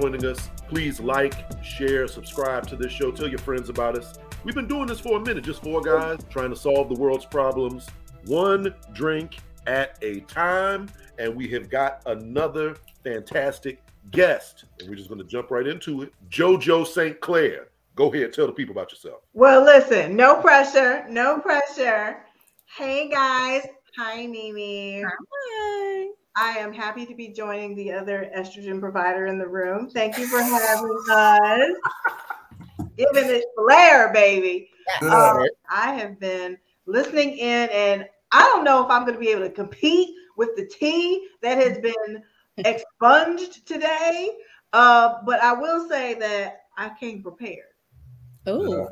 joining us. Please like, share, subscribe to this show. Tell your friends about us. We've been doing this for a minute, just four guys trying to solve the world's problems, one drink at a time. And we have got another fantastic guest. And we're just going to jump right into it. JoJo St. Clair. Go ahead, tell the people about yourself. Well, listen, no pressure, no pressure. Hey guys, hi Mimi. Hi. I am happy to be joining the other estrogen provider in the room. Thank you for having us. Giving it flair, baby. Um, I have been listening in, and I don't know if I'm going to be able to compete with the tea that has been expunged today. Uh, but I will say that I came prepared. Oh,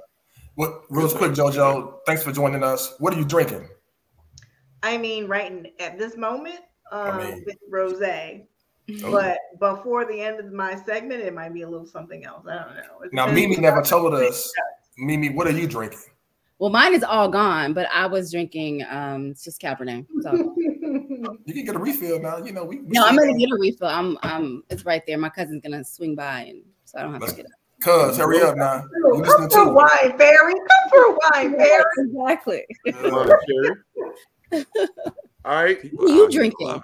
What? Real quick, JoJo. Thanks for joining us. What are you drinking? I mean, right in, at this moment, um, mean- with rosé. Oh. But before the end of my segment, it might be a little something else. I don't know. It Now, Mimi never told the us. Mimi, what are you drinking? well, mine is all gone, but I was drinking um it's just Cabernet. So. You can get a refill now. You know we. we no, I'm gonna got- get a refill. I'm um it's right there. My cousin's gonna swing by and so I don't have to Let's- get it. Cuz, hurry up now. You Come listening through, to it. wine fairy. Come through, wine fairy. Exactly. Come on, Sherry. All right. Who you out here drinking? loving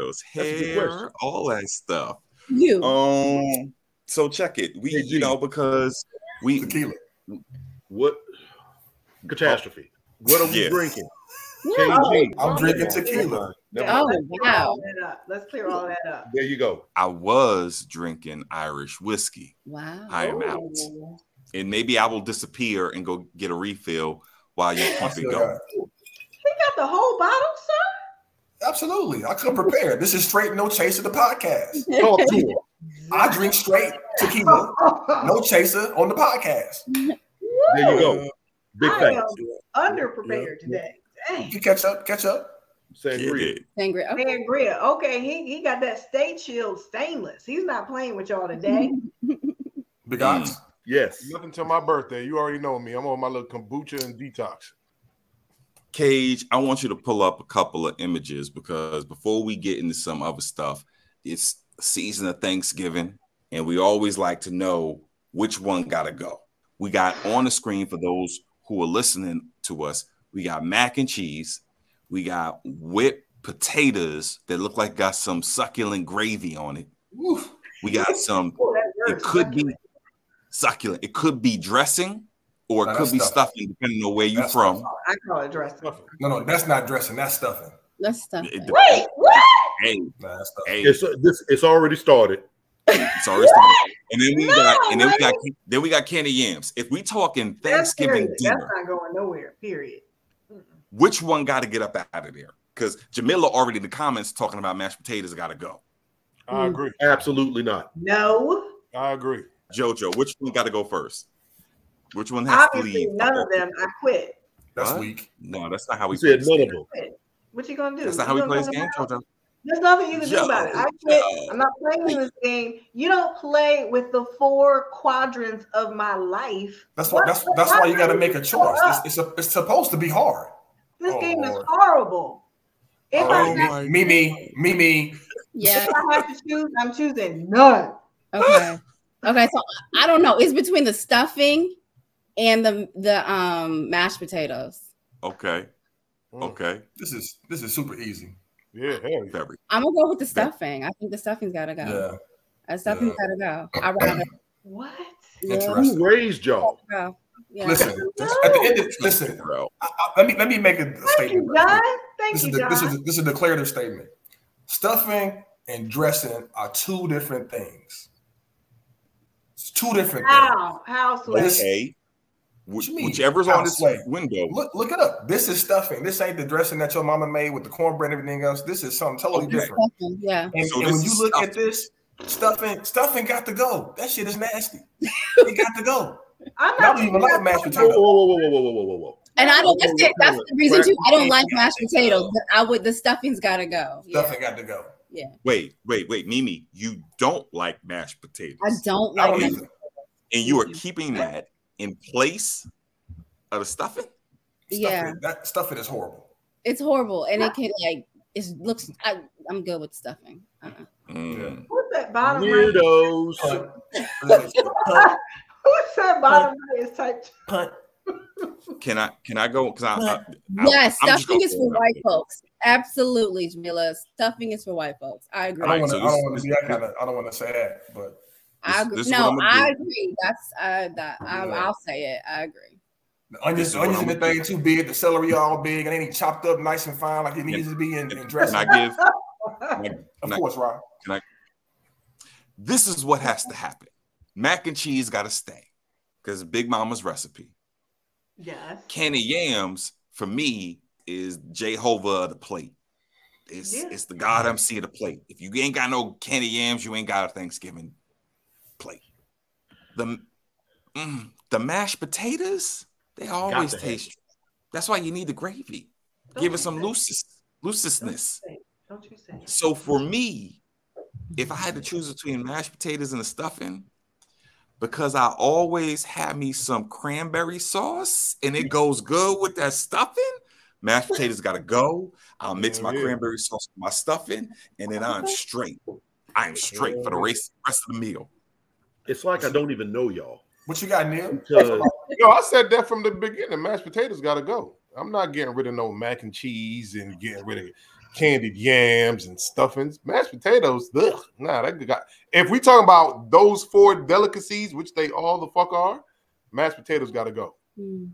JoJo's That's a good hair, all that stuff. You. Um, so check it. We, Hey, you know, because we Tequila. What catastrophe? What are we Yes. drinking? Yeah. KG. I'm drinking Never tequila. Oh, mind. Let's clear wow. all that up. Let's clear all that up. There you go. I was drinking Irish whiskey. Wow. I am out. And maybe I will disappear and go get a refill while you I keep the whole bottle, sir. Absolutely. I come prepared. This is straight no chaser the podcast. Talk to him. I drink straight tequila, no chaser on the podcast. There you go. Big I facts. am underprepared today. Dang. You catch up, catch up. Get Sangria. it. Sangria. Okay. Sangria. Okay, he, he got that stay chilled stainless. He's not playing with y'all today. Big Mm. Yes. Nothing till my birthday. You already know me. I'm on my little kombucha and detox. Cage, I want you to pull up a couple of images because before we get into some other stuff, it's season of Thanksgiving, and we always like to know which one gotta go. We got on the screen for those who are listening to us, we got mac and cheese, we got whipped potatoes that look like got some succulent gravy on it. Woo. We got some, it could be succulent, it could be dressing, or Now it could be stuffing. stuffing, depending on where you're That's from. I call it dressing. No, no, that's not dressing. That's stuffing. Let's stuff It- it. Wait, what? Hey, Nah, that's stuffing. hey, It's this. It's already started. It's already started. And then we No, got and then we got then we got candy yams. If we talking Thanksgiving period. dinner, That's not going nowhere. Period. Mm-mm. which one got to get up out of there? Because Jamila already in the comments talking about mashed potatoes got to go. I Mm. agree. Absolutely not. No, I agree. Jojo, which one got to go first? Which one has to obviously leave? none of them. I quit. That's What? weak. No, that's not how we He said play none of them. What you gonna do? That's not You how we play go this game, Jojo. There's nothing you can do about it. I quit. Joe. I'm not playing in this game. You don't play with the four quadrants of my life. That's why. That's that's why you got to make a choice. It's, it's, a, it's supposed to be hard. This Oh, game is Lord. horrible. If, I Oh have, my Mimi, Mimi. Yeah. if I have to choose, I'm choosing none. Okay. Okay. So I don't know. It's between the stuffing and the the um mashed potatoes. Okay, Mm. okay, This is this is super easy. Yeah, hell yeah. very. I'm gonna go with the stuffing. I think the stuffing's gotta go. Yeah. Uh, stuffing's gotta go. I rather What? yeah, Interesting. Who raised y'all? Yeah. Listen. At the end of listen. Bro. I, I, let me let me make a Thank statement. you, right John. Thank This you, is the, John. this is this is a declarative statement. Stuffing and dressing are two different things. It's two different things. How? How, Sway? This- Okay, What Wh- you mean? whichever's on this slay? window. Look look it up. This is stuffing. This ain't the dressing that your mama made with the cornbread and everything else. This is something totally Okay. different. Yeah. And, So and when you is look at this, stuffing, stuffing got to go. That shit is nasty. it got to go. I'm I don't even like mashed potatoes. whoa, whoa, whoa, whoa, whoa, whoa, whoa, whoa. And I don't. That's, it. that's the reason too. I don't like mashed potatoes. potatoes. But I would. The stuffing's gotta go. Yeah. Stuffing got to go. Yeah. Wait, wait, wait, Mimi, you don't like mashed potatoes. I don't I like. don't mashed- either. and you are keeping that in place of the stuffing. Yeah, Stuffing, that stuffing is horrible. it's horrible, and it can like it looks. I, I'm good with stuffing. Uh-uh. Mm. Who's that bottom? Weirdos. Punt. Punt. Who said bottom right is type? Punt. Can I can I go? Because I, I, I- Yes, I'm stuffing is for white folks. Absolutely, Jamila. Stuffing is for white folks. I agree. I don't want to. so I don't this- want to be that kind of. I don't want to say that, but I agree. this no, I'm gonna I do. agree. That's uh, that. I, Yeah. I'll say it. I agree. the onions, This is what onions in the gonna thing too big. The celery all big, and ain't chopped up nice and fine like it needs to be in, in Can dressing. I give? Can I- of can I- course, Rob. this is what has to happen. Mac and cheese got to stay because Big Mama's recipe. Yes. Candy yams for me is Jehovah of the plate. It's Yeah. it's the God MC of the plate. If you ain't got no candy yams, you ain't got a Thanksgiving plate. The mm, the mashed potatoes, they always to have taste. That's why you need the gravy. Don't Give it some say- looses, Don't you looseness. say- Don't you say? So for me, if I had to choose between mashed potatoes and the stuffing, because I always have me some cranberry sauce and it goes good with that stuffing, mashed potatoes got to go. I'll mix my Yeah. cranberry sauce with my stuffing, and then I'm straight. I'm straight for the race, rest of the meal. It's like I don't even know y'all. What you got, Neil? Because Yo, I said that from the beginning. Mashed potatoes got to go. I'm not getting rid of no mac and cheese and getting rid of candied yams and stuffings. Mashed potatoes, ugh, nah, that got. If we talking about those four delicacies, which they all the fuck are, mashed potatoes got to go. Mm.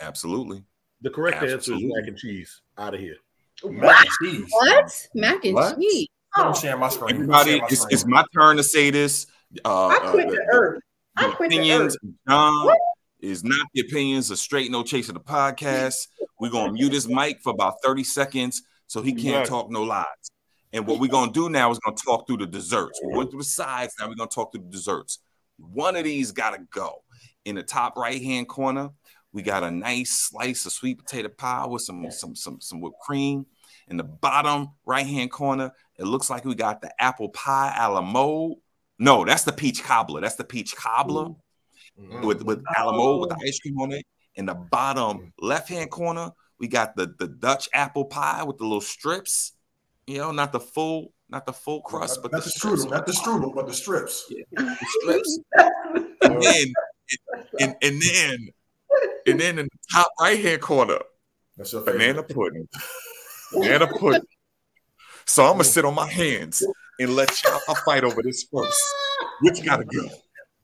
Absolutely. the correct answer is mac and cheese. Out of here. Mac and cheese. What? Mac and What? cheese. I'm sharing my screen. Everybody, my it's, screen. it's my turn to say this. Uh, I quit uh, the earth. I the quit the opinions earth. John is not the opinions of Straight No Chase of the podcast. We're gonna mute his mic for about 30 seconds so he can't Exactly. talk no lies. And what we're gonna do now is gonna talk through the desserts. We went through the sides, now we're gonna talk through the desserts. One of these gotta go. In the top right-hand corner, we got a nice slice of sweet potato pie with some some some some whipped cream. In the bottom right-hand corner, it looks like we got the apple pie a la mode. No, that's the peach cobbler. That's the peach cobbler Mm. with with a la mode with the ice cream on it. In the bottom left hand corner, we got the the Dutch apple pie with the little strips. You know, not the full, not the full crust, but not the, the strips. strudel, not the strudel, but the strips. the strips. And then, and, and then, and then in the top right hand corner, That's your favorite. banana pudding. Banana pudding. So I'm gonna sit on my hands and let y'all fight over this first. Which gotta go?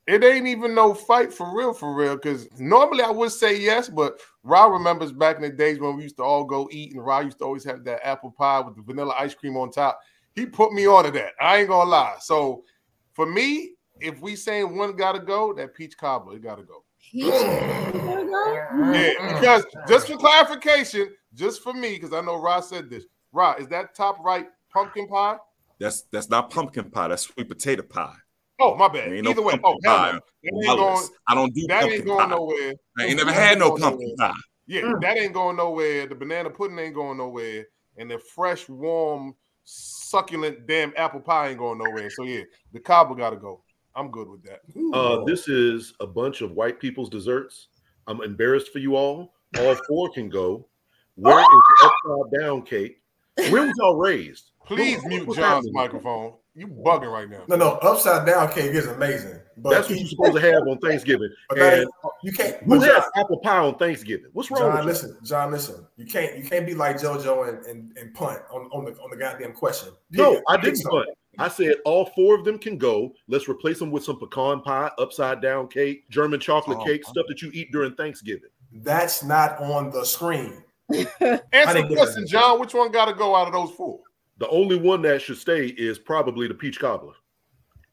It ain't even no fight for real, for real. Because normally I would say yes, but Ra remembers back in the days when we used to all go eat, and Ra used to always have that apple pie with the vanilla ice cream on top. He put me onto that. I ain't gonna lie. So for me, if we saying one gotta go, that peach cobbler, it gotta go. Peach. Gotta? Yeah, because just for clarification, just for me, because I know Ra said this. Ra, is that top right pumpkin pie? That's that's not pumpkin pie. That's sweet potato pie. Oh, my bad. There ain't no Either way, pumpkin oh, hell pie. no. That ain't Colors. going, I don't do that ain't going pie. nowhere. I ain't never That had ain't no going pumpkin nowhere. pie. Yeah, that ain't going nowhere. The banana pudding ain't going nowhere, and the fresh, warm, succulent damn apple pie ain't going nowhere. So yeah, the cobbler got to go. I'm good with that. Uh, this is a bunch of white people's desserts. I'm embarrassed for you all. All four can go. Where is the upside down cake? Where was y'all raised? Please mute John's microphone. You bugging right now. No, no, upside down cake is amazing. But That's what you're supposed to have on Thanksgiving. But And uh, you can't. who But has apple pie on Thanksgiving? What's wrong John, with you? listen, John, listen. You can't. You can't be like JoJo and, and, and punt on, on the on the goddamn question. No, I didn't punt. I said all four of them can go. Let's replace them with some pecan pie, upside down cake, German chocolate Oh. cake, stuff that you eat during Thanksgiving. That's not on the screen. Answer the question. John. Which one got to go out of those four? The only one that should stay is probably the peach cobbler.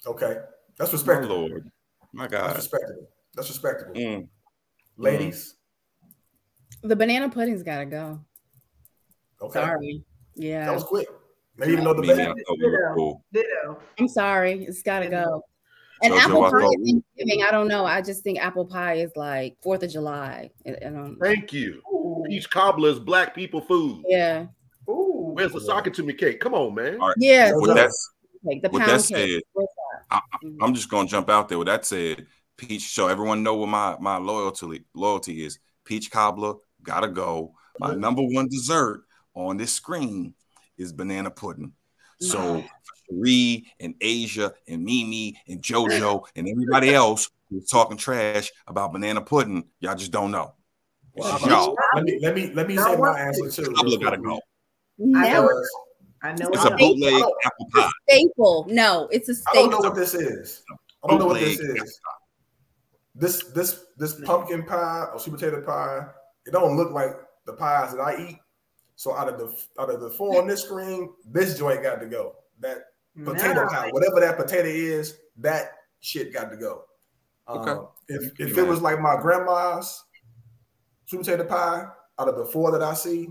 Okay, that's My respectable. lord, my That's God. respectable. That's respectable. Mm. Ladies, The banana pudding's gotta go. okay, Sorry. that was quick. They even know the Me, I best. thought we were cool. Ditto. I'm sorry. It's gotta go. And Jojo, apple pie thought is Thanksgiving. I don't know. I just think apple pie is like Fourth of July. I, I don't. Thank you. Ooh. Peach cobbler is black people food. Yeah. Ooh. Where's the sock it to me cake? Come on, man. All right. Yeah. With that, Like the with that said, What's I, I'm just gonna jump out there. With that said, peach. So everyone know what my my loyalty loyalty is. Peach cobbler gotta go. My number one dessert on this screen is banana pudding. So Cherie and Asia and Mimi and JoJo and everybody else who's talking trash about banana pudding, y'all just don't know. Well, let me let me let me say my answer too. Pablo gotta go. Never. I know It's a bootleg apple pie. Staple. No, it's a staple. I don't know what this is. I don't know what this is. This this this pumpkin pie or sweet potato pie. It don't look like the pies that I eat. So out of the out of the four on this screen, this joint got to go. That potato No. pie, whatever that potato is, that shit got to go. Okay. Um, if if it was like my grandma's sweet potato pie, out of the four that I see,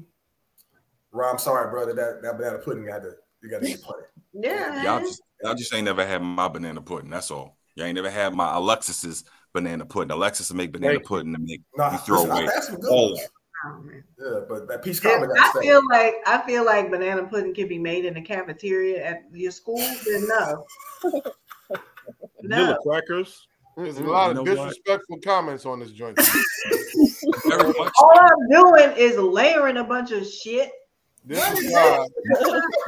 Rob, I'm sorry, brother. That that banana pudding got to you got to get played. Yeah. Y'all just y'all just ain't never had my banana pudding. That's all. Y'all ain't never had my Alexis's banana pudding. Alexis will make banana Thank pudding and make Nah, you throw away I've some good all ones. of it. Oh, man. Yeah, but that peach Yeah, cobbler I stay. feel like I feel like banana pudding can be made in the cafeteria at your school. Then no, Vanilla no. crackers. There's a mm, lot You of know what? disrespectful comments on this joint. All I'm doing is layering a bunch of shit. This is why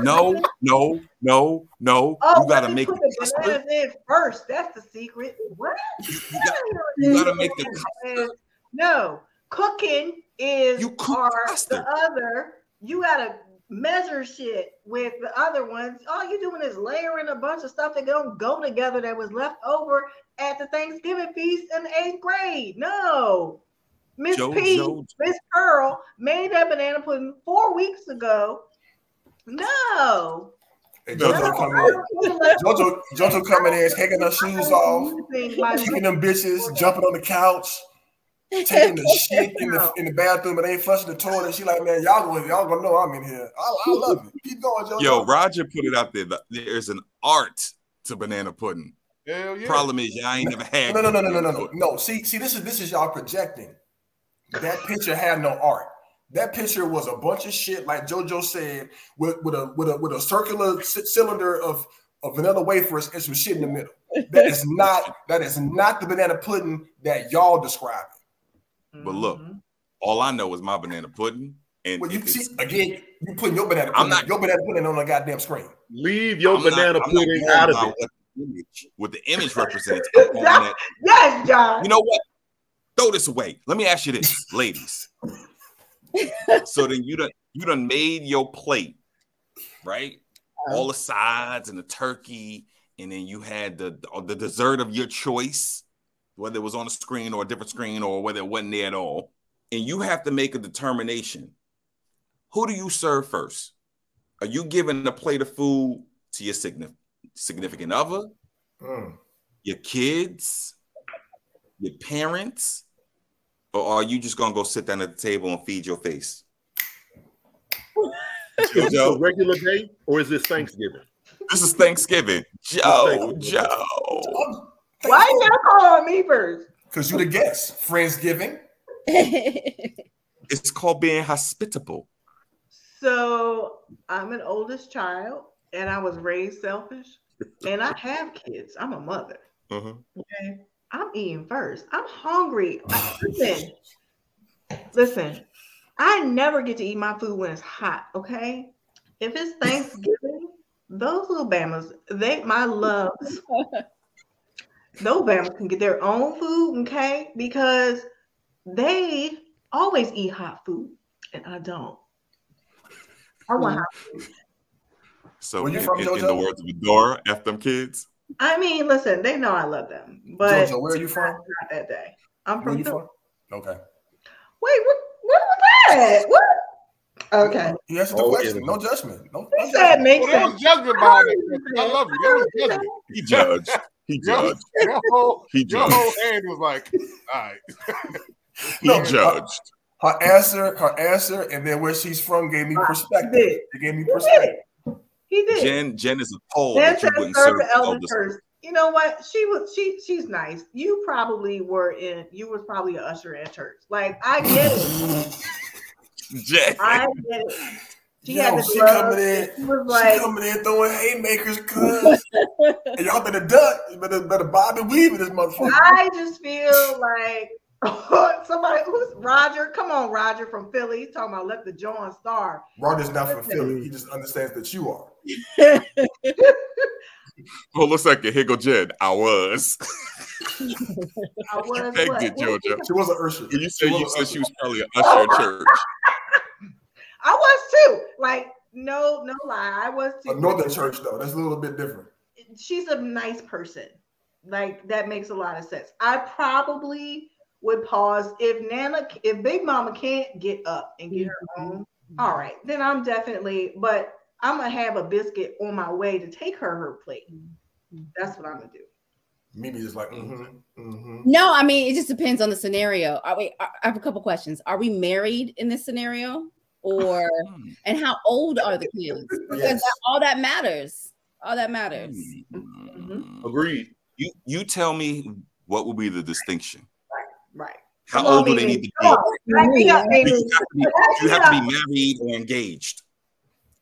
No, no, no, no. Oh, you gotta make the custard. in first. That's the secret. What? You, got, you gotta make the custard. No, cooking is You cook the other. You gotta measure shit with the other ones. All you're doing is layering a bunch of stuff that don't go together that was left over at the Thanksgiving feast in the eighth grade. No. Miss P, Miss Pearl made that banana pudding four weeks ago. No. Hey, No. Jojo coming in. Jojo, Jojo coming in, taking her shoes off, kicking them bitches, jumping on the couch, taking the shit in the in the bathroom, but ain't flushing the toilet. She like, man, y'all gonna y'all gonna know I'm in here. I, I love it. Keep going, Jojo. Yo, Roger put it out there. that There's an art to banana pudding. hell yeah. Problem is, y'all ain't never had. no, no, no, no, no, no, no, no. See, see, this is this is y'all projecting. That picture had no art. That picture was a bunch of shit, like JoJo said, with, with a with a with a circular c- cylinder of of vanilla wafers and some shit in the middle. That is not that is not the banana pudding that y'all describing. But look, Mm-hmm. all I know is my banana pudding. And Well, you see again, you putting your banana I'm not- your banana pudding on the goddamn screen. Leave your I'm banana not pudding out of it. What the image, what represents. I'm going Yes, John. you know what? Throw this away. Let me ask you this, ladies. so then you done you done made your plate, right? All the sides and the turkey, and then you had the the dessert of your choice, whether it was on the screen or a different screen or whether it wasn't there at all. And you have to make a determination. Who do you serve first? Are you giving a plate of food to your signif- significant other, Mm. your kids, your parents, or are you just gonna go sit down at the table and feed your face? Is this a Joe, regular day or is this Thanksgiving? this is Thanksgiving. Joe, Thanksgiving. Joe. Why you gotta call on me first? Because you're the guest. Friendsgiving. It's called being hospitable. So I'm an oldest child, and I was raised selfish, and I have kids. I'm a mother. Mhm. Okay, I'm eating first. I'm hungry. I- listen, listen. I never get to eat my food when it's hot. Okay, if it's Thanksgiving, those little bamas, they my loves. Those bamas can get their own food, okay? Because they always eat hot food, and I don't. I want hmm. hot food. So, Where you in, from, in- in the words of Adora, F them kids. I mean, listen, they know I love them, but Jojo, where are you from? not that day. I'm Where from you Philly. from? Okay. Wait, what, what was that? What? Okay. You answered the Oh, question. yeah. No judgment. No, no He said judgment. make Well, there sense. was judgment behind it. I love you. There was judgment. He judged. He Your, judged. your whole, He your judged. whole hand was like, all right. He No, judged. Her answer, her answer, and then where she's from gave me ah, perspective. It gave me perspective. Did. He did. Jen, Jen is a pole Then that you said serve serve the the elder eldest. first. You know what? She was she she's nice. You probably were in you was probably an usher in church. Like I get it. Jen. I get it. She Yo, had the she coming in. She was She like, coming in throwing haymakers, cuz. and y'all better duck. You better, better bob and weave in this motherfucker. I just feel like Somebody who's Roger? Come on, Roger from Philly. He's talking about let the John star. Roger's not from Philly. He just understands that you are. Oh, Hold a second. Here go Jen. I was. I was Pegged what? it, Georgia. She was an Usher. When you said She was you said she was probably an usher in church. I was too. Like, no, no lie. I was too. A Northern church though. That's a little bit different. She's a nice person. Like that makes a lot of sense. I probably would pause if Nana, if Big Mama can't get up and get her own. All right, then I'm definitely. But I'm gonna have a biscuit on my way to take her her plate. That's what I'm gonna do. Mimi just like, mm-hmm, mm-hmm. No, I mean it just depends on the scenario. Are we? I have a couple questions. Are we married in this scenario, or and how old are the kids? Because Yes. that, all that matters. All that matters. Mm. Agreed. You you tell me what would be the distinction? Right. How old do they need to be? on. Back me up, Do Mimi. you have to be, do you have to be married or engaged?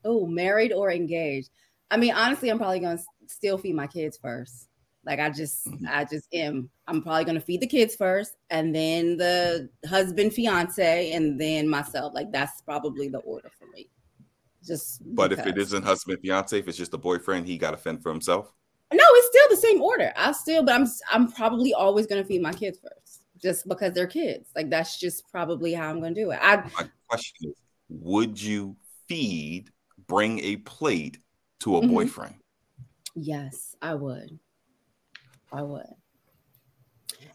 Oh, married or engaged? I mean, honestly, I'm probably gonna still feed my kids first. Like I just, Mhm. I just am. I'm probably gonna feed the kids first, and then the husband, fiance, and then myself. Like that's probably the order for me. Just. But if it because. isn't husband fiance, if it's just a boyfriend, he got to fend for himself. no, it's still the same order. I still, but I'm, I'm probably always gonna feed my kids first, just because they're kids. Like that's just probably how I'm gonna do it. I My question is, would you feed, bring a plate to a Mhm. boyfriend? yes, I would. I would.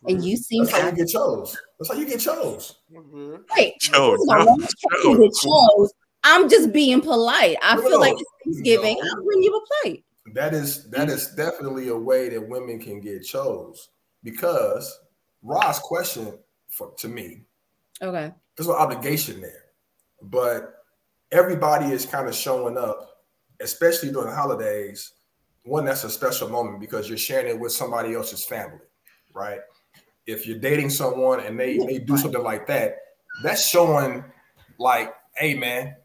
And you seem That's how you get chose. That's how you get chose. Wait, Chose, first of all, huh? when you get chose, I'm just being polite. I No, feel like it's Thanksgiving. no. I'll bring you a plate. That is that is definitely a way that women can get chose because Rod's question for to me, Okay. there's no obligation there, but everybody is kind of showing up, especially during the holidays. One, that's a special moment because you're sharing it with somebody else's family, right? If you're dating someone and they they do something like that, that's showing like, hey man,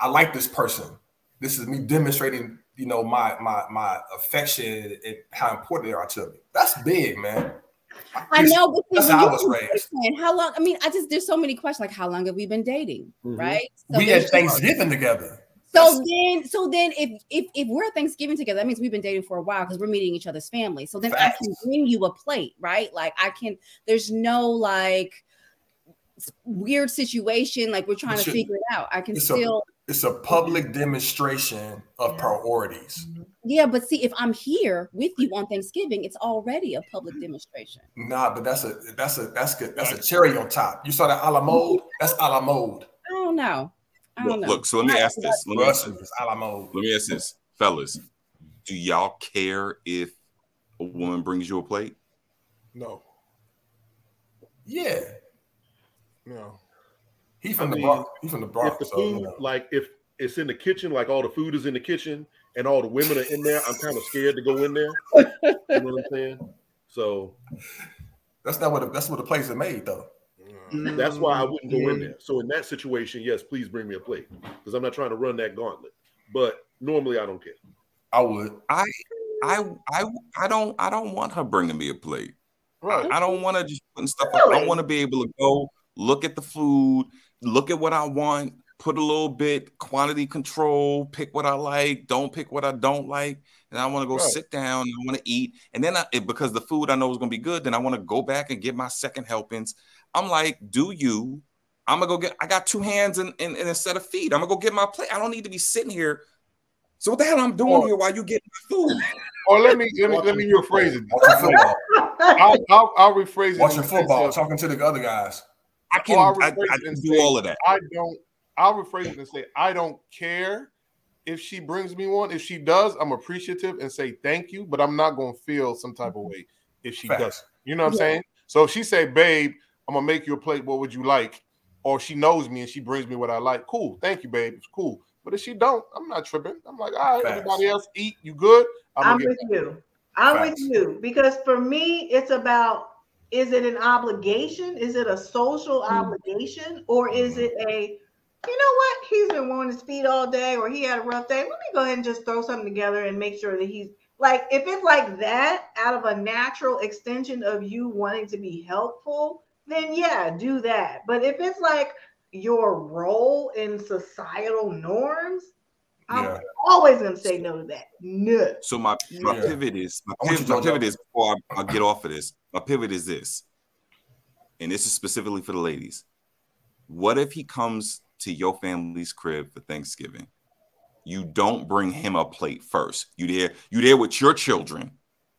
I like this person. This is me demonstrating, you know, my my my affection and how important they are to me. That's big, man. I know, but That's how I was raised. How long? I mean, I just there's so many questions. Like, how long have we been dating? Mhm. Right. So we had Thanksgiving together. So then, so then, if if if we're Thanksgiving together, that means we've been dating for a while because we're meeting each other's family. So then I can bring you a plate, right? Like I can. There's no like weird situation like we're trying to figure it out. I can still. It's a public demonstration of Yeah. priorities. Mm-hmm. Yeah, but see, if I'm here with you on Thanksgiving, it's already a public mm-hmm. demonstration. Nah, but that's a that's a that's good. That's a cherry on top. You saw that a la mm-hmm. mode? That's a la mode. I don't know. I don't Look, know. look, so let me ask this. Let me ask, Russian is a la mode. let me ask this, fellas. Do y'all care if a woman brings you a plate? No, Yeah, no. He from I the mean, Bronx. He from the If Bronx. the so, food, you know. like if it's in the kitchen, like all the food is in the kitchen and all the women are in there, I'm kind of scared to go in there. You know what I'm saying? So That's not what the, that's what the plates are made though. no. that's why I mm, wouldn't go in there. So in that situation, yes, please bring me a plate because I'm not trying to run that gauntlet. But normally, I don't care. I would. I I I I don't I don't want her bringing me a plate. Right. I don't want to just putting stuff up. I want to be able to go look at the food, look at what I want, put a little bit quantity control, pick what I like, don't pick what I don't like, and I want to go Right. sit down. I want to eat, and then I, because the food I know is going to be good, then I want to go back and get my second helpings. I'm like, do you? I'm gonna go get. I got two hands and, and, and a set of feet. I'm gonna go get my plate. I don't need to be sitting here. So what the hell I'm doing Or- here while you get my food? Or let me let me let me rephrase it. Watching football. I'll, I'll, I'll rephrase it. Watching in football. Talking to the other guys. I can. Or I'll I, I can and do say, all of that. I don't. I'll rephrase it and say I don't care if she brings me one. If she does, I'm appreciative and say thank you. But I'm not gonna feel some type of way if she Facts. does. You know what I'm saying? So if she say, "Babe, I'm gonna make you a plate. What would you like?" Or she knows me and she brings me what I like. Cool, thank you, babe. It's cool. But if she don't, I'm not tripping. I'm like, all right, Facts. everybody else eat. You good? I'm gonna with you. I'm Facts. with you because for me, it's about is it an obligation? Is it a social mm. obligation? Or is it a, you know what? He's been wanting his feet all day or he had a rough day. Let me go ahead and just throw something together and make sure that he's like, if it's like that out of a natural extension of you wanting to be helpful, then yeah, do that. But if it's like your role in societal norms, I'm Yeah. always gonna say no to that. No. So my, my Yeah. pivot is my, I pivot, you my pivot that. is before I, I get off of this. My pivot is this, and this is specifically for the ladies. What if he comes to your family's crib for Thanksgiving? You don't bring him a plate first. You there, you there with your children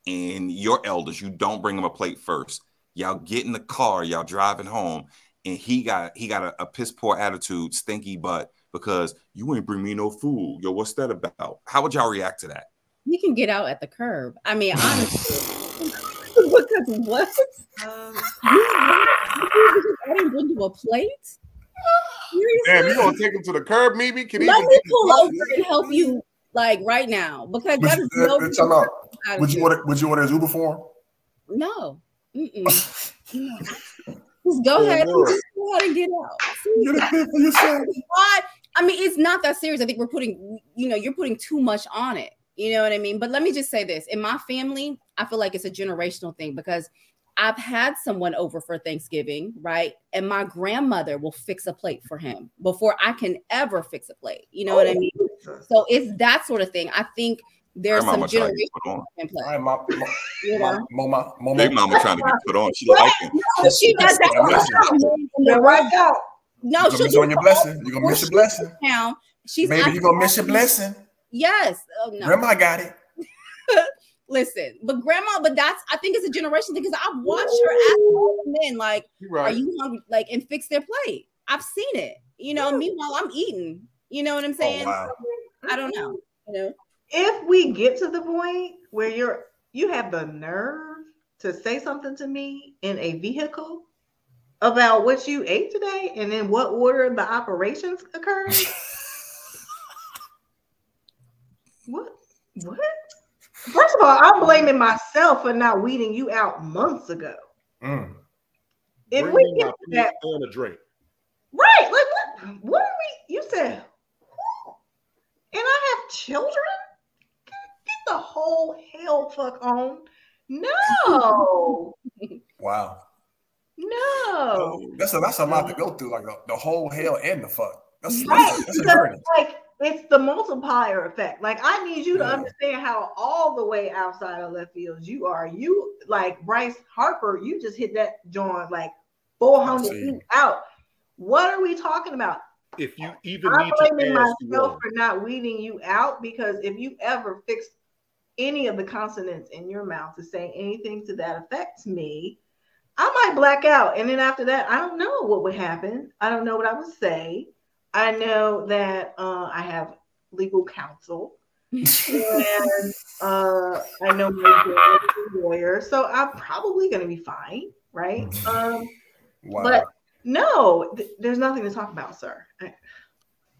and your elders. You don't bring him a plate first. Y'all get in the car, y'all driving home, and he got he got a, a piss poor attitude, stinky butt, because you ain't bring me no food. Yo, what's that about? How would y'all react to that? You can get out at the curb. I mean, honestly, because what? Um, I didn't bring you a plate. Seriously? Damn, you gonna take him to the curb, maybe? Can he Let me pull over and help you like right now because Would that you, is no. uh, time out. out Would of you want? order? Would you order his Uber for him? No. Mm-mm. No. Just go Yeah, ahead. no. Just go ahead and get out. Get a pay for yourself. Why? I mean, it's not that serious. I think we're putting, you know, you're putting too much on it. You know what I mean? But let me just say this: in my family, I feel like it's a generational thing because I've had someone over for Thanksgiving, right? And my grandmother will fix a plate for him before I can ever fix a plate. You know what I mean? So it's that sort of thing. I think there's some trying to get generation put on. in play. All right, my, my, You know? mama, mama, Big mama trying to get put on. She like it. No, she does that. Yeah, listen. you're right out. No, You're gonna she'll miss on your blessing. You're gonna miss your blessing. Now she's maybe you're gonna miss your blessing. Yes. Oh, no. Grandma got it. Listen, but grandma, but that's I think it's a generation thing because I've watched her ask all the men like, You "Are you hungry?" Like, and fix their plate. I've seen it. You know. Meanwhile, I'm eating. You know what I'm Oh saying? wow. I don't know. You know. If we get to the point where you're you have the nerve to say something to me in a vehicle about what you ate today and in what order the operations occurred. what? What? First of all, I'm blaming myself for not weeding you out months ago. Mm. If Bring we get my to plate that and a drink. Right. Like what what are we you said who? and I have children? Get, get the whole hell fuck on. No. Wow. No. That's a that's a lot to go through. Like the, the whole hell and the fuck. That's Right. that's, that's Because, like it's the multiplier effect. Like I need you to Yeah. understand how all the way outside of left fields you are. You like Bryce Harper, you just hit that joint like 400 see. feet out. What are we talking about? If you even I'm need to blaming ask myself one. for not weeding you out because if you ever fix any of the consonants in your mouth to say anything to that affects me, I might black out. And then after that, I don't know what would happen. I don't know what I would say. I know that uh, I have legal counsel. and uh, I know my dad is a lawyer, so I'm probably going to be fine, right? Um, Wow. but no, th- there's nothing to talk about, sir. I-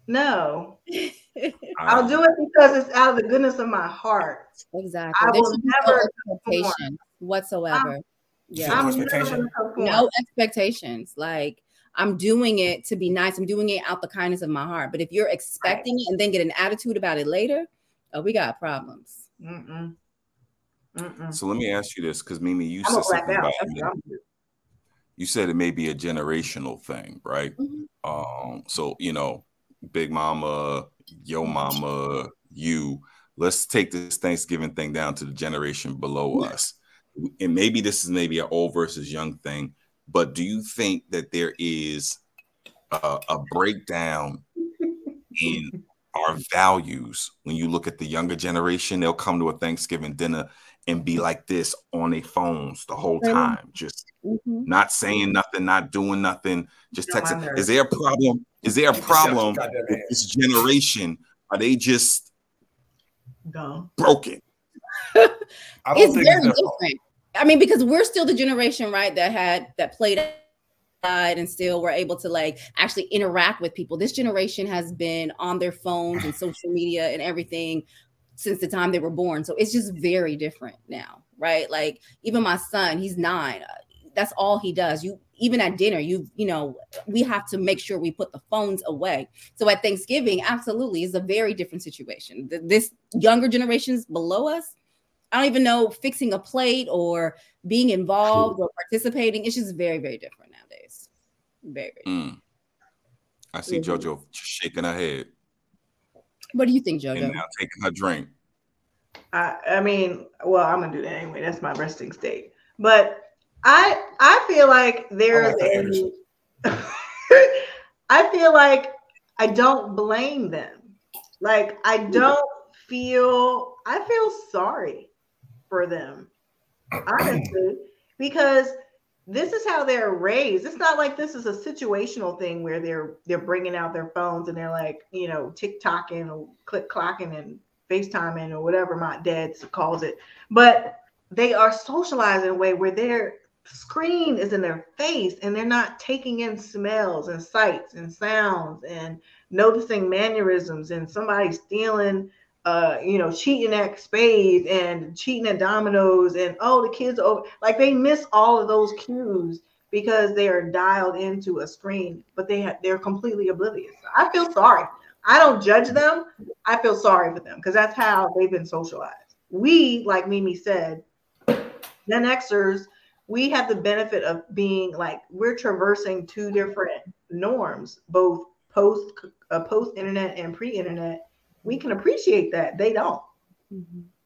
no, I'll do it because it's out of the goodness of my heart. Exactly. I There will should be never no expectation whatsoever. Yeah. No expectation? never gonna conform. no expectations. Like I'm doing it to be nice. I'm doing it out the kindness of my heart. But if you're expecting it and then get an attitude about it later, oh, we got problems. Mm-mm. Mm-mm. So let me ask you this, because Mimi, you I'm said something about That's what I'm doing. you said it may be a generational thing, right? Mhm. Um, so you know, Big Mama, Yo Mama, you. Let's take this Thanksgiving thing down to the generation below us, and maybe this is maybe an old versus young thing. But do you think that there is a, a breakdown in our values when you look at the younger generation? They'll come to a Thanksgiving dinner and be like this on their phones the whole time, just Mhm. not saying nothing, not doing nothing, just No, texting. know. Is there a problem? Is there a problem with this generation? Are they just Dumb. broken? I don't it's think very it's their fault. different. I mean, because we're still the generation, right, that had that played and still were able to like actually interact with people. This generation has been on their phones and social media and everything since the time they were born. So it's just very different now, right? Like even my son, he's nine. That's all he does. You even at dinner, you you know, we have to make sure we put the phones away. So at Thanksgiving, absolutely, is a very different situation. This younger generations below us, I don't even know fixing a plate or being involved or participating. It's just very, very different nowadays. Very. Mm. I see Mhm. JoJo shaking her head What do you think, JoJo? And JoJo? now taking her drink. I, I mean, well, I'm gonna do that anyway. That's my resting state. But I I feel like there's like that a energy. I feel like I don't blame them. Like I don't feel I feel sorry for them. Honestly, because this is how they're raised. It's not like this is a situational thing where they're they're bringing out their phones and they're like, you know, TikToking or click clocking and FaceTiming or whatever my dad calls it. But they are socialized in a way where their screen is in their face and they're not taking in smells and sights and sounds and noticing mannerisms and somebody stealing uh you know cheating at spades and cheating at dominoes and oh the kids over like they miss all of those cues because they are dialed into a screen but they ha- they're completely oblivious. I feel sorry i don't judge them. I feel sorry for them because that's how they've been socialized. We like mimi said gen xers we have the benefit of being like we're traversing two different norms both post uh, post internet and pre internet we can appreciate that they don't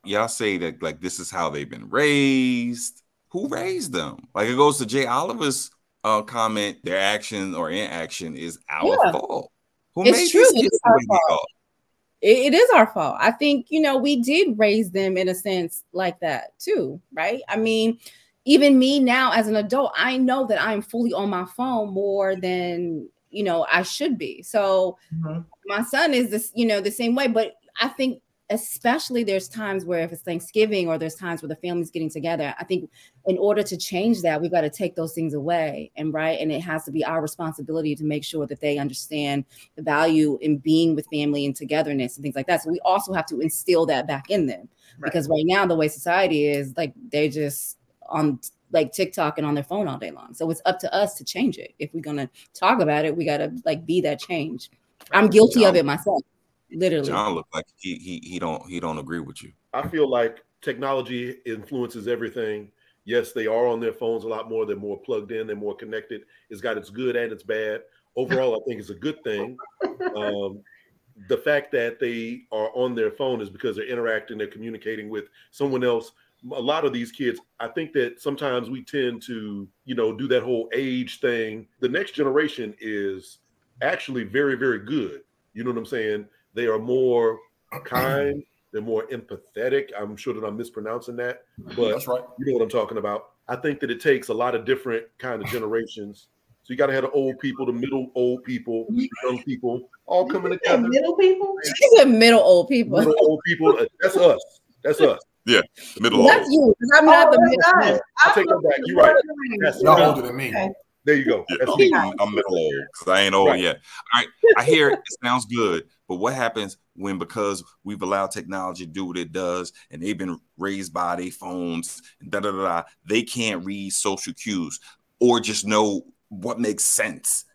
Y'all say that like this is how they've been raised. Who raised them? Like it goes to Jay Oliver's uh, comment. Their action or inaction is our Yeah. fault. Who It's made true. these It kids is the our way they are? it, it is our fault. I think, you know, we did raise them in a sense like that too, right? I mean, even me now as an adult, I know that I'm fully on my phone more than, you know, I should be. So mm-hmm. my son is this, you know, the same way. But I think especially there's times where if it's Thanksgiving or there's times where the family's getting together, I think in order to change that, we've got to take those things away. And right. And it has to be our responsibility to make sure that they understand the value in being with family and togetherness and things like that. So we also have to instill that back in them because right now the way society is like they're just on like TikTok and on their phone all day long. So it's up to us to change it. If we're gonna talk about it, we gotta like be that change. I'm guilty of it myself, literally. John look like he he he don't he don't agree with you. I feel like technology influences everything. Yes, they are on their phones a lot more. They're more plugged in. They're more connected. It's got its good and its bad. Overall, I think it's a good thing. Um, the fact that they are on their phone is because they're interacting, they're communicating with someone else. A lot of these kids, I think that sometimes we tend to, you know, do that whole age thing. The next generation is actually very, very good. You know what I'm saying? They are more kind, they're more empathetic. I'm sure that I'm mispronouncing that, but That's right. you know what I'm talking about. I think that it takes a lot of different kind of generations. So you got to have the old people, the middle old people, the young people, all coming And together. middle people These are middle old people. Middle old people. That's us. That's us. The middle That's old. you. 'cause I'm not the Oh, middle. that's us. I take that back. You're right. That's Y'all us. older than me. Okay. There you go. Yeah, I'm. I'm- I'm middle old because I ain't old Right. yet. All right, I hear it, it sounds good, but what happens when because we've allowed technology to do what it does, and they've been raised by their phones da da da, da they can't read social cues or just know what makes sense.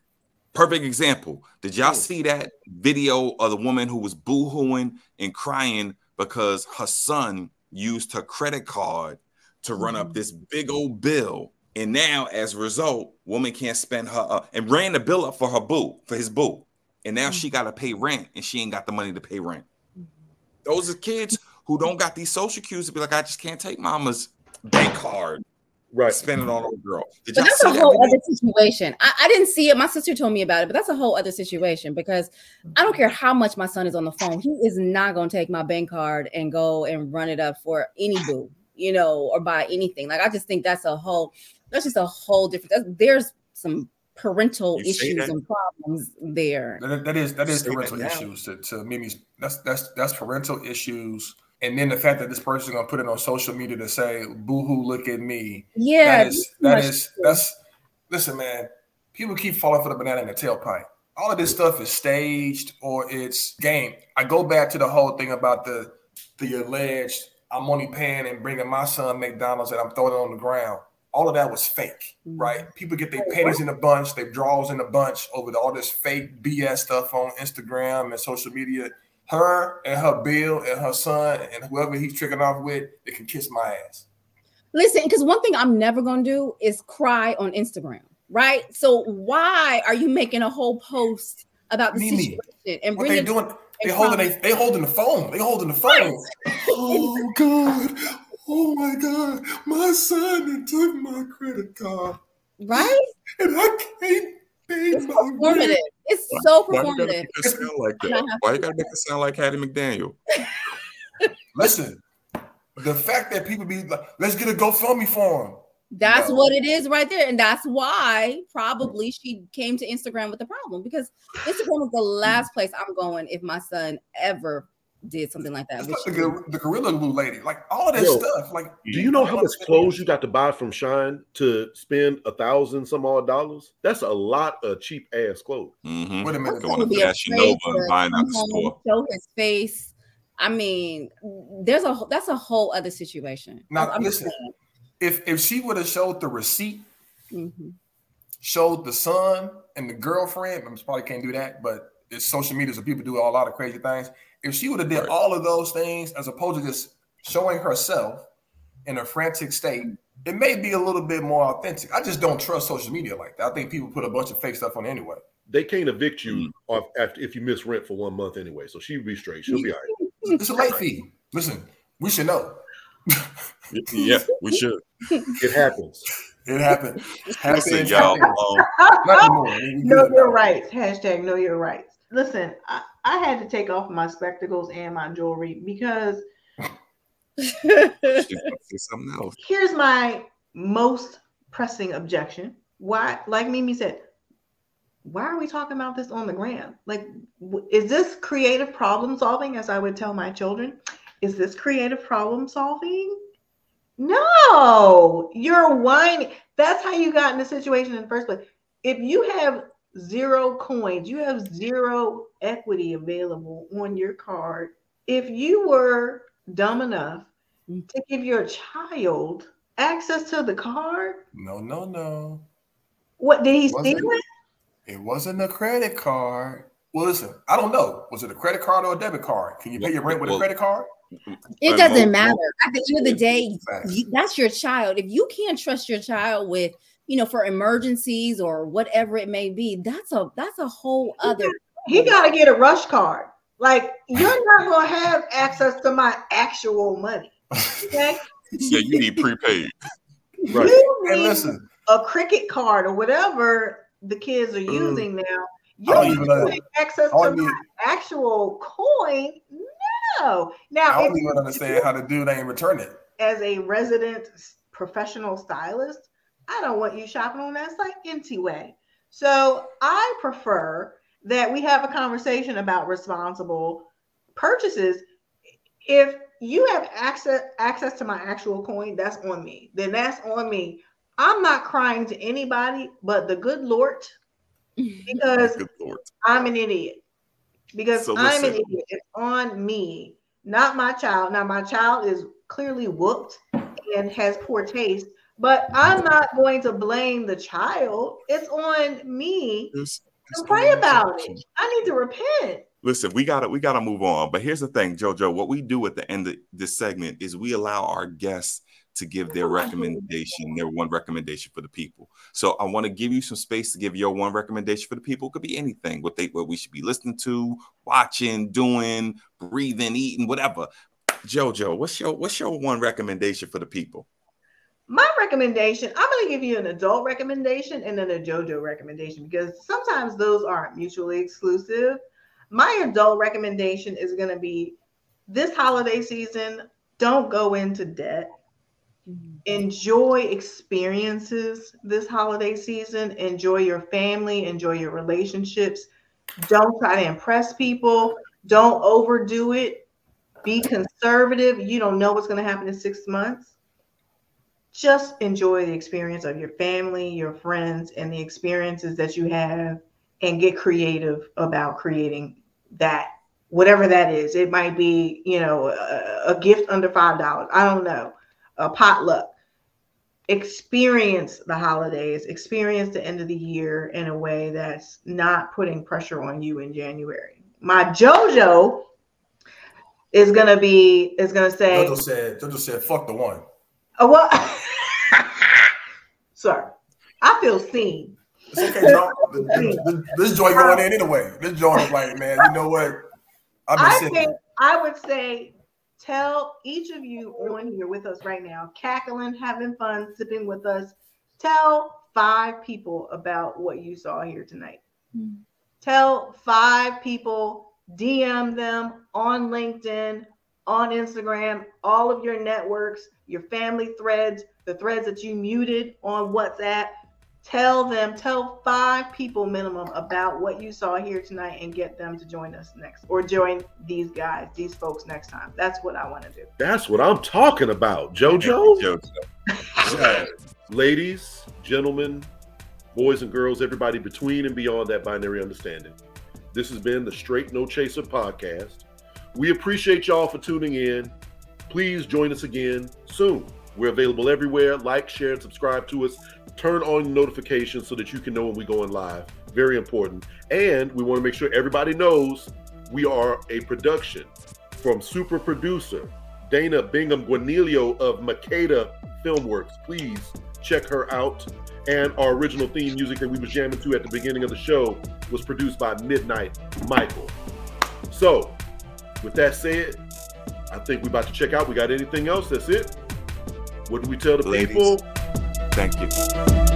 Perfect example. Did y'all see that video of the woman who was boohooing and crying because her son used her credit card to run up this big old bill? And now, as a result, woman can't spend her uh, and ran the bill up for her boo for his boo, and now she got to pay rent, and she ain't got the money to pay rent. Those are kids who don't got these social cues to be like, I just can't take mama's bank card, Right. spend it on a girl. Did But that's a whole video? other situation. I, I didn't see it. My sister told me about it, but that's a whole other situation because I don't care how much my son is on the phone. He is not going to take my bank card and go and run it up for any boo, you know, or buy anything. Like I just think that's a whole. That's just a whole different. That's, there's some parental You issues and problems there. That, that is that is parental issues to, to mimi's that's that's that's parental issues, and then the fact that this person gonna put it on social media to say "boohoo, look at me." Yeah, that is that is shit. that's. Listen, man. People keep falling for the banana in the tailpipe. All of this stuff is staged or it's game. I go back to the whole thing about the the alleged I'm only paying and bringing my son McDonald's and I'm throwing it on the ground. All of that was fake, Mhm. right? People get their pennies in a bunch, their draws in a bunch over the, all this fake BS stuff on Instagram and social media. Her and her Bill and her son and whoever he's tricking off with, they can kiss my ass. Listen, because one thing I'm never gonna do is cry on Instagram. right? So why are you making a whole post about the Mimi, situation and What they doing? They holding they, they holding the phone. They holding the phone. oh God. Oh my God. My son took my credit card right? and I can't It's my performative. rent. It's so Why you gotta performative. make it sound like that? Uh-huh. Why you gotta make it sound like Hattie McDaniel? Listen, the fact that people be like, let's get a GoFundMe for him. That's No. what it is right there. And that's why probably she came to Instagram with the problem because Instagram is the last place I'm going if my son ever did something like that. Which like the, the Gorilla Glue lady. Like all of that Yo, stuff. Like Do you know how much clothes you got to buy from Shein to spend a thousand some odd dollars? That's a lot of cheap ass clothes. Mm-hmm. wait a minute. Going to would be Fashion afraid Nova and to buying out the home, store. Show his face. I mean, there's a that's a whole other situation. Now I'm just listen, if if she would have showed the receipt, saying. Mhm. showed the son and the girlfriend, I probably can't do that, but it's social media, so people do a lot of crazy things. If she would have did Right. all of those things as opposed to just showing herself in a frantic state, it may be a little bit more authentic. I just don't trust social media like that. I think people put a bunch of fake stuff on anyway. They can't evict you Mm. off after if you miss rent for one month anyway. So she'll be straight. She'll be all right. It's a late fee. Listen, we should know. Yeah, we should. It happens. It happened. Listen, y'all. Happened. Um, Not anymore. We know your rights. Hashtag know your rights. Listen, I, I had to take off my spectacles and my jewelry because she's gonna say something else. here's my most pressing objection. Why, like Mimi said, why are we talking about this on the gram? Like, w- is this creative problem solving? As I would tell my children, is this creative problem solving? No, you're whining. That's how you got in the situation in the first place. If you have zero coins, you have zero equity available on your card. If you were dumb enough to give your child access to the card, No, no, no. what did he Wasn't steal it? It wasn't a credit card. Well, listen, I don't know. Was it a credit card or a debit card? Can you pay your rent with a credit card? It doesn't matter. At the end of the day, that's your child. If you can't trust your child with, you know, for emergencies or whatever it may be, that's a that's a whole other. He got to get a rush card. Like, you're not going to have access to my actual money. Okay? Yeah, you need prepaid. Right. You And need listen, a cricket card or whatever the kids are Mm. using now. You don't don't even even have access to don't my actual coin. No. Now, I don't even understand how the dude ain't return it. as a resident professional stylist, I don't want you shopping on that site anyway. So I prefer that we have a conversation about responsible purchases. If you have access access to my actual coin, that's on me. Then that's on me. I'm not crying to anybody but the good Lord because Good lord. I'm an idiot. Because So I'm an idiot. It's on me, not my child. Now, my child is clearly whooped and has poor taste, but I'm not going to blame the child. It's on me There's- to pray about it. I need to repent. Listen, we gotta we gotta move on. But here's the thing, JoJo. What we do at the end of this segment is we allow our guests to give their recommendation, their one recommendation for the people. So I want to give you some space to give your one recommendation for the people. It could be anything, what they what we should be listening to, watching, doing, breathing, eating, whatever. JoJo, what's your what's your one recommendation for the people? My recommendation, I'm going to give you an adult recommendation and then a JoJo recommendation because sometimes those aren't mutually exclusive. My adult recommendation is going to be this holiday season, don't go into debt. Enjoy experiences this holiday season. Enjoy your family, enjoy your relationships. Don't try to impress people. Don't overdo it. Be conservative. You don't know what's going to happen in six months just enjoy the experience of your family, your friends, and the experiences that you have, and get creative about creating that, whatever that is. It might be, you know, a, a gift under five dollars. I don't know, a potluck. Experience the holidays. Experience the end of the year in a way that's not putting pressure on you in January. My JoJo is gonna be is gonna say. Jojo said, Jojo said, fuck the one. Uh, well, sir, I feel seen. It's okay, John. this, this, this joint going in anyway. This joint is like, man, you know what? I've been I sitting. think I would say tell each of you on here with us right now, cackling, having fun, sipping with us. Tell five people about what you saw here tonight. Mm-hmm. Tell five people, DM them on LinkedIn, on Instagram, all of your networks, your family threads, the threads that you muted on WhatsApp. Tell them, tell five people minimum about what you saw here tonight and get them to join us next or join these guys, these folks next time. That's what I want to do. That's what I'm talking about, JoJo. JoJo. Ladies, gentlemen, boys and girls, everybody between and beyond that binary understanding. This has been the Straight No Chaser podcast. We appreciate y'all for tuning in. Please join us again soon. We're available everywhere. Like, share, and subscribe to us. Turn on notifications so that you can know when we're going live. Very important. And we want to make sure everybody knows we are a production from super producer Dana Bingham Guanilio of Makeda Filmworks. Please check her out. And our original theme music that we were jamming to at the beginning of the show was produced by Midnight Michael. So, with that said, I think we're about to check out. We got anything else? That's it. What do we tell the Ladies, people? Thank you.